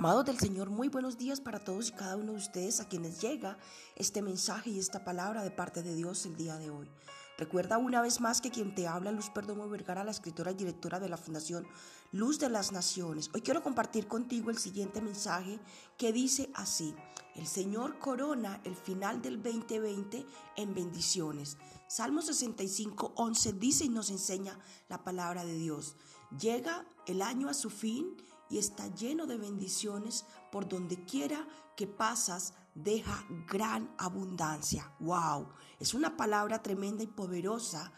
Amados del Señor, muy buenos días para todos y cada uno de ustedes a quienes llega este mensaje y esta palabra de parte de Dios el día de hoy. Recuerda una vez más que quien te habla, Luz Perdomo Vergara, la escritora y directora de la Fundación Luz de las Naciones. Hoy quiero compartir contigo el siguiente mensaje que dice así, el Señor corona el final del 2020 en bendiciones. Salmo 65, 11 dice y nos enseña la palabra de Dios. Llega el año a su fin y está lleno de bendiciones por donde quiera que pasas, deja gran abundancia. ¡Wow! Es una palabra tremenda y poderosa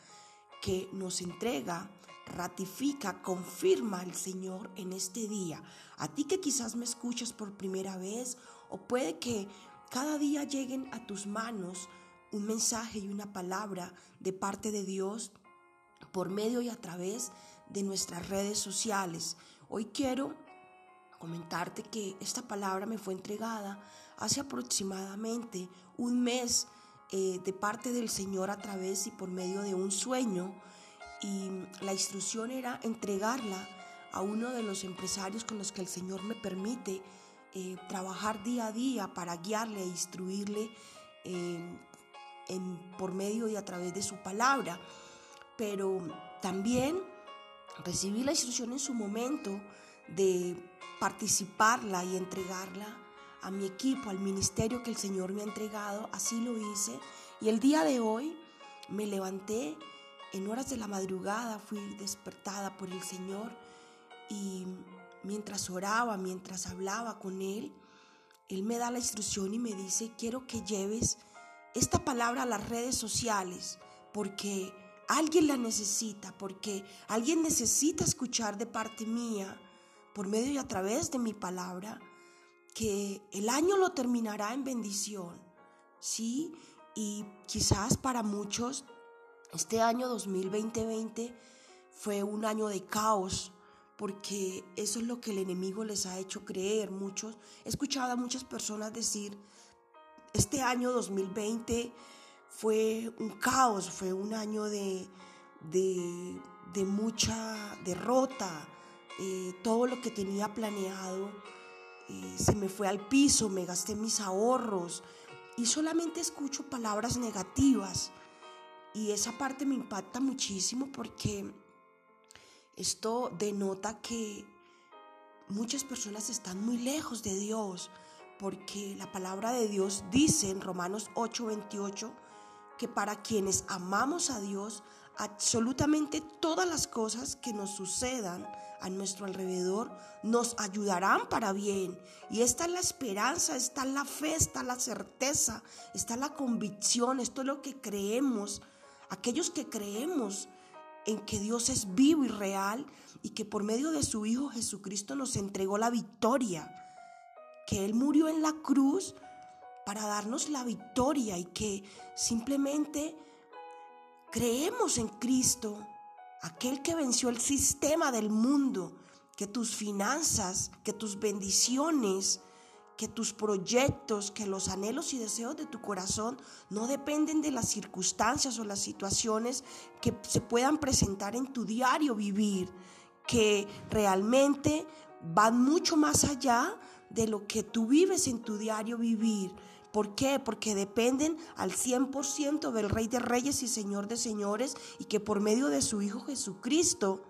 que nos entrega, ratifica, confirma el Señor en este día. A ti que quizás me escuchas por primera vez o puede que cada día lleguen a tus manos un mensaje y una palabra de parte de Dios por medio y a través de nuestras redes sociales. Hoy quiero comentarte que esta palabra me fue entregada hace aproximadamente un mes eh, de parte del Señor a través y por medio de un sueño y la instrucción era entregarla a uno de los empresarios con los que el Señor me permite eh, trabajar día a día para guiarle e instruirle eh, por medio y a través de su palabra. Pero también recibí la instrucción en su momento de participarla y entregarla a mi equipo, al ministerio que el Señor me ha entregado. Así lo hice. Y el día de hoy me levanté en horas de la madrugada, fui despertada por el Señor y mientras oraba, mientras hablaba con Él, Él me da la instrucción y me dice, quiero que lleves esta palabra a las redes sociales porque Alguien la necesita porque alguien necesita escuchar de parte mía, por medio y a través de mi palabra, que el año lo terminará en bendición. Sí, y quizás para muchos este año 2020 fue un año de caos, porque eso es lo que el enemigo les ha hecho creer. Muchos, he escuchado a muchas personas decir, este año 2020 fue un caos, fue un año de, de, mucha derrota. Eh, todo lo que tenía planeado eh, se me fue al piso, me gasté mis ahorros y solamente escucho palabras negativas. Y esa parte me impacta muchísimo porque esto denota que muchas personas están muy lejos de Dios, porque la palabra de Dios dice en Romanos 8:28, que para quienes amamos a Dios, absolutamente todas las cosas que nos sucedan a nuestro alrededor nos ayudarán para bien. Y esta es la esperanza, esta es la fe, esta es la certeza, esta es la convicción, esto es lo que creemos. Aquellos que creemos en que Dios es vivo y real y que por medio de su Hijo Jesucristo nos entregó la victoria, que Él murió en la cruz para darnos la victoria y que simplemente creemos en Cristo, aquel que venció el sistema del mundo, que tus finanzas, que tus bendiciones, que tus proyectos, que los anhelos y deseos de tu corazón no dependen de las circunstancias o las situaciones que se puedan presentar en tu diario vivir, que realmente van mucho más allá de lo que tú vives en tu diario vivir. ¿Por qué? Porque dependen al 100% del Rey de Reyes y Señor de Señores y que por medio de su Hijo Jesucristo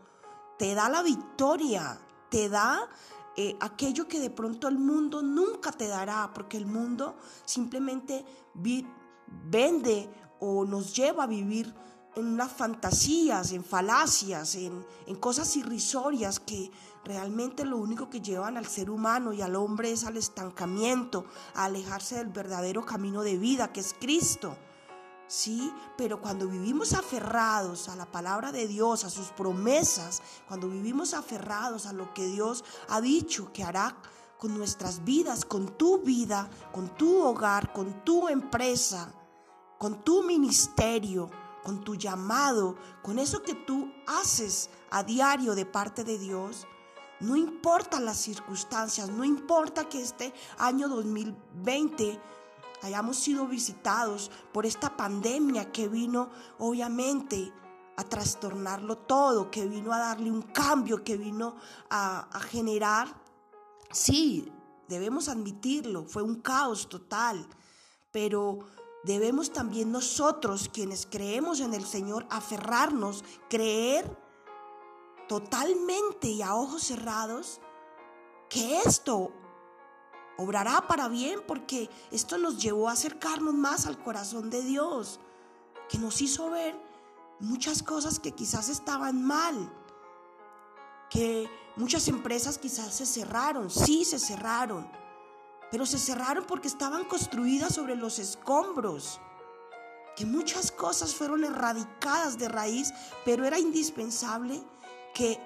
te da la victoria, te da eh, aquello que de pronto el mundo nunca te dará, porque el mundo simplemente vende o nos lleva a vivir en unas fantasías, en falacias, en, en, cosas irrisorias que realmente lo único que llevan al ser humano y al hombre es al estancamiento, a alejarse del verdadero camino de vida que es Cristo. Sí, pero cuando vivimos aferrados a la palabra de Dios, a sus promesas, cuando vivimos aferrados a lo que Dios ha dicho que hará con nuestras vidas, con tu vida, con tu hogar, con tu empresa, con tu ministerio, con tu llamado, con eso que tú haces a diario de parte de Dios, no importa las circunstancias, no importa que este año 2020 hayamos sido visitados por esta pandemia que vino obviamente a trastornarlo todo, que vino a darle un cambio, que vino a, a generar, sí, debemos admitirlo, fue un caos total, pero debemos también nosotros, quienes creemos en el Señor, aferrarnos, creer totalmente y a ojos cerrados que esto obrará para bien porque esto nos llevó a acercarnos más al corazón de Dios, que nos hizo ver muchas cosas que quizás estaban mal, que muchas empresas quizás se cerraron, sí se cerraron, pero se cerraron porque estaban construidas sobre los escombros, que muchas cosas fueron erradicadas de raíz, pero era indispensable que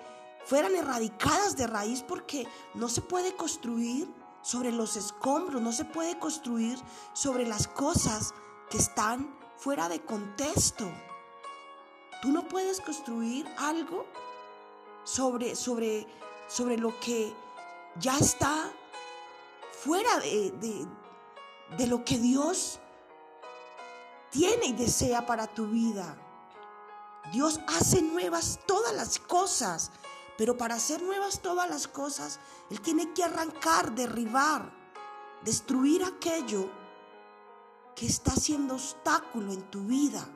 fueran erradicadas de raíz porque no se puede construir sobre los escombros, no se puede construir sobre las cosas que están fuera de contexto. Tú no puedes construir algo sobre, sobre, sobre lo que ya está fuera de, de lo que Dios tiene y desea para tu vida. Dios hace nuevas todas las cosas, pero para hacer nuevas todas las cosas, Él tiene que arrancar, derribar, destruir aquello que está haciendo obstáculo en tu vida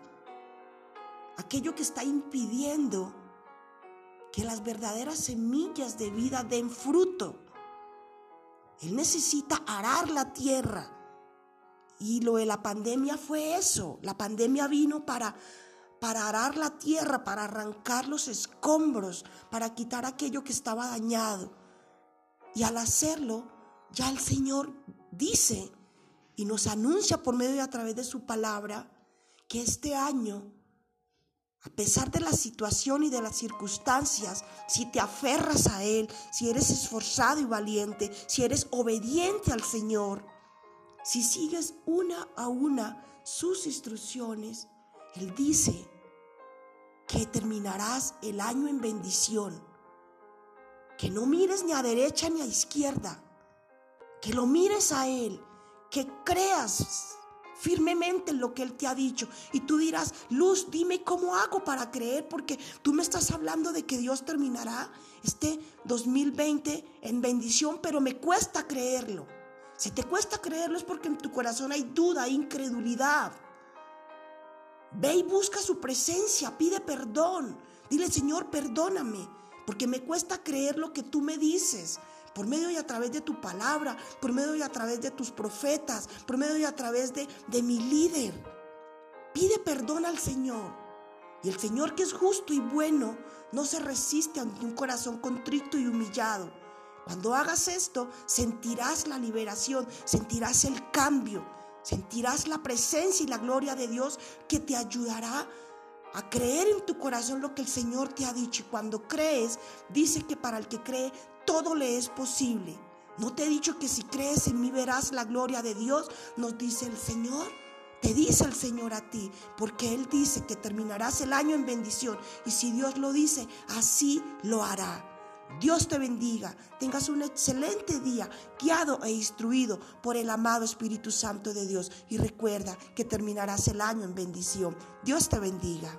aquello que está impidiendo que las verdaderas semillas de vida den fruto. Él necesita arar la tierra. Y lo de la pandemia fue eso. La pandemia vino para, para arar la tierra, para arrancar los escombros, para quitar aquello que estaba dañado. Y al hacerlo, ya el Señor dice y nos anuncia por medio y a través de su palabra que este año a pesar de la situación y de las circunstancias, si te aferras a Él, si eres esforzado y valiente, si eres obediente al Señor, si sigues una a una sus instrucciones, Él dice que terminarás el año en bendición, que no mires ni a derecha ni a izquierda, que lo mires a Él, que creas firmemente en lo que Él te ha dicho. Y tú dirás, Luz, dime cómo hago para creer, porque tú me estás hablando de que Dios terminará este 2020 en bendición, pero me cuesta creerlo. Si te cuesta creerlo es porque en tu corazón hay duda, hay incredulidad. Ve y busca su presencia, pide perdón. Dile, Señor, perdóname, porque me cuesta creer lo que tú me dices por medio y a través de tu palabra, por medio y a través de tus profetas, por medio y a través de, de mi líder. Pide perdón al Señor. Y el Señor que es justo y bueno, no se resiste ante un corazón contrito y humillado. Cuando hagas esto, sentirás la liberación, sentirás el cambio, sentirás la presencia y la gloria de Dios que te ayudará a creer en tu corazón lo que el Señor te ha dicho. Y cuando crees, dice que para el que cree, todo le es posible. ¿No te he dicho que si crees en mí verás la gloria de Dios? Nos dice el Señor. Te dice el Señor a ti, porque Él dice que terminarás el año en bendición. Y si Dios lo dice, así lo hará. Dios te bendiga, tengas un excelente día, guiado e instruido por el amado Espíritu Santo de Dios. Y recuerda que terminarás el año en bendición. Dios te bendiga.